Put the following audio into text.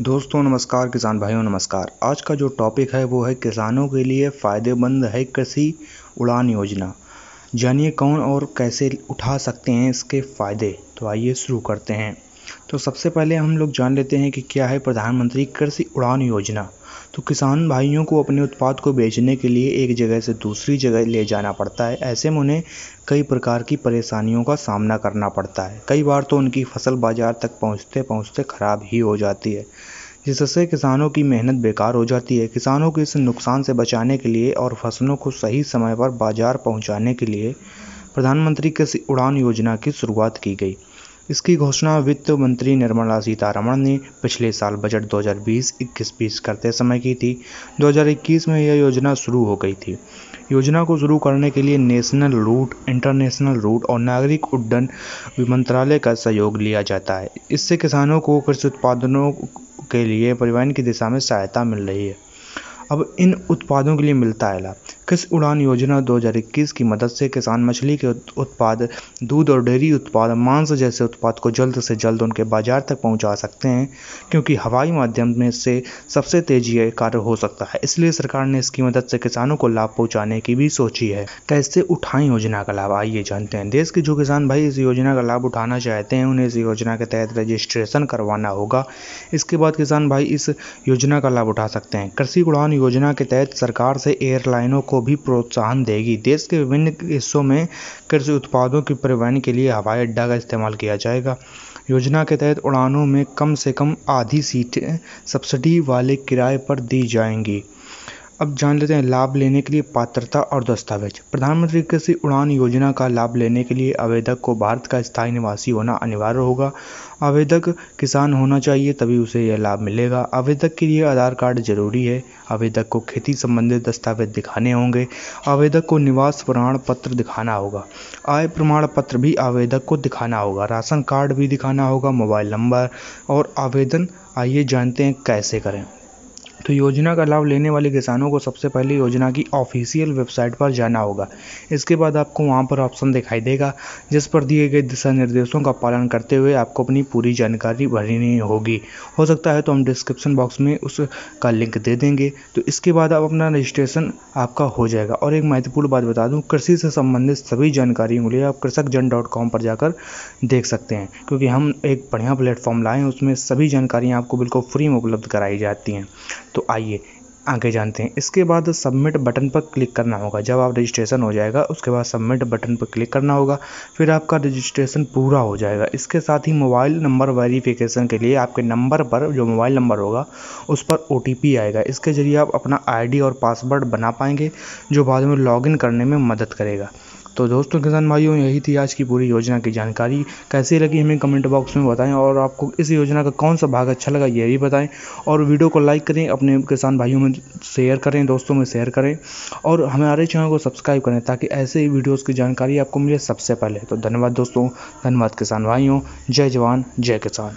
दोस्तों, नमस्कार, किसान भाइयों, नमस्कार। आज का जो टॉपिक है, वो है किसानों के लिए फ़ायदेमंद है कृषि उड़ान योजना। जानिए कौन और कैसे उठा सकते हैं इसके फ़ायदे। तो आइए शुरू करते हैं। तो सबसे पहले हम लोग जान लेते हैं कि क्या है प्रधानमंत्री कृषि उड़ान योजना। तो किसान भाइयों को अपने उत्पाद को बेचने के लिए एक जगह से दूसरी जगह ले जाना पड़ता है। ऐसे में उन्हें कई प्रकार की परेशानियों का सामना करना पड़ता है। कई बार तो उनकी फ़सल बाज़ार तक पहुँचते पहुँचते ख़राब ही हो जाती है, जिससे किसानों की मेहनत बेकार हो जाती है। किसानों को इस नुकसान से बचाने के लिए और फ़सलों को सही समय पर बाज़ार पहुँचाने के लिए प्रधानमंत्री कृषि उड़ान योजना की शुरुआत की गई। इसकी घोषणा वित्त मंत्री निर्मला सीतारमण ने पिछले साल बजट 2020-21 करते समय की थी। 2021 में यह योजना शुरू हो गई थी। योजना को शुरू करने के लिए नेशनल रूट, इंटरनेशनल रूट और नागरिक उड्डयन मंत्रालय का सहयोग लिया जाता है। इससे किसानों को कृषि उत्पादनों के लिए परिवहन की दिशा में सहायता मिल रही है। अब इन उत्पादों के लिए मिलता है लाभ। कृषि उड़ान योजना 2021 की मदद से किसान मछली के उत्पाद, दूध और डेयरी उत्पाद, मांस जैसे उत्पाद को जल्द से जल्द उनके बाज़ार तक पहुँचा सकते हैं? क्योंकि हवाई माध्यम में से सबसे तेज़ी कार्य हो सकता है। इसलिए सरकार ने इसकी मदद से किसानों को लाभ पहुँचाने की भी सोची है। कैसे उठाएँ योजना का लाभ? आइए जानते हैं। देश के जो किसान भाई इस योजना का लाभ उठाना चाहते हैं, उन्हें इस योजना के तहत रजिस्ट्रेशन करवाना होगा। इसके बाद किसान भाई इस योजना का लाभ उठा सकते हैं। कृषि उड़ान योजना के तहत सरकार से एयरलाइनों को भी प्रोत्साहन देगी। देश के विभिन्न हिस्सों में कृषि उत्पादों के परिवहन के लिए हवाई अड्डा का इस्तेमाल किया जाएगा। योजना के तहत उड़ानों में कम से कम आधी सीटें सब्सिडी वाले किराए पर दी जाएँगी। अब जान लेते हैं लाभ लेने के लिए पात्रता और दस्तावेज़। प्रधानमंत्री कृषि उड़ान योजना का लाभ लेने के लिए आवेदक को भारत का स्थायी निवासी होना अनिवार्य होगा। आवेदक किसान होना चाहिए तभी उसे यह लाभ मिलेगा। आवेदक के लिए आधार कार्ड ज़रूरी है। आवेदक को खेती संबंधित दस्तावेज़ दिखाने होंगे। आवेदक को निवास प्रमाण पत्र दिखाना होगा। आय प्रमाण पत्र भी आवेदक को दिखाना होगा। राशन कार्ड भी दिखाना होगा। मोबाइल नंबर और आवेदन। आइए जानते हैं कैसे करें। तो योजना का लाभ लेने वाले किसानों को सबसे पहले योजना की ऑफिशियल वेबसाइट पर जाना होगा। इसके बाद आपको वहाँ पर ऑप्शन दिखाई देगा, जिस पर दिए गए दिशा निर्देशों का पालन करते हुए आपको अपनी पूरी जानकारी भरनी होगी। हो सकता है तो हम डिस्क्रिप्शन बॉक्स में उसका लिंक दे देंगे। तो इसके बाद आप अपना रजिस्ट्रेशन आपका हो जाएगा। और एक महत्वपूर्ण बात बता दूँ, कृषि से संबंधित सभी जानकारियों के लिए आप कृषक जन डॉट कॉम पर जाकर देख सकते हैं, क्योंकि हम एक बढ़िया प्लेटफॉर्म लाएँ उसमें सभी जानकारियाँ आपको बिल्कुल फ्री में उपलब्ध कराई जाती हैं। तो आइए आगे जानते हैं। इसके बाद सबमिट बटन पर क्लिक करना होगा। जब आप रजिस्ट्रेशन हो जाएगा, उसके बाद सबमिट बटन पर क्लिक करना होगा। फिर आपका रजिस्ट्रेशन पूरा हो जाएगा। इसके साथ ही मोबाइल नंबर वेरिफिकेशन के लिए आपके नंबर पर जो मोबाइल नंबर होगा, उस पर ओटीपी आएगा। इसके ज़रिए आप अपना आईडी और पासवर्ड बना पाएँगे, जो बाद में लॉगिन करने में मदद करेगा। तो दोस्तों, किसान भाइयों, यही थी आज की पूरी योजना की जानकारी। कैसी लगी हमें कमेंट बॉक्स में बताएँ और आपको इस योजना का कौन सा भाग अच्छा लगा, ये भी बताएँ। और वीडियो को लाइक करें, अपने किसान भाइयों में शेयर करें, दोस्तों में शेयर करें और हमारे चैनल को सब्सक्राइब करें ताकि ऐसे ही वीडियोज़ की जानकारी आपको मिले सबसे पहले। तो धन्यवाद दोस्तों, धन्यवाद किसान भाइयों, जय जवान, जय किसान।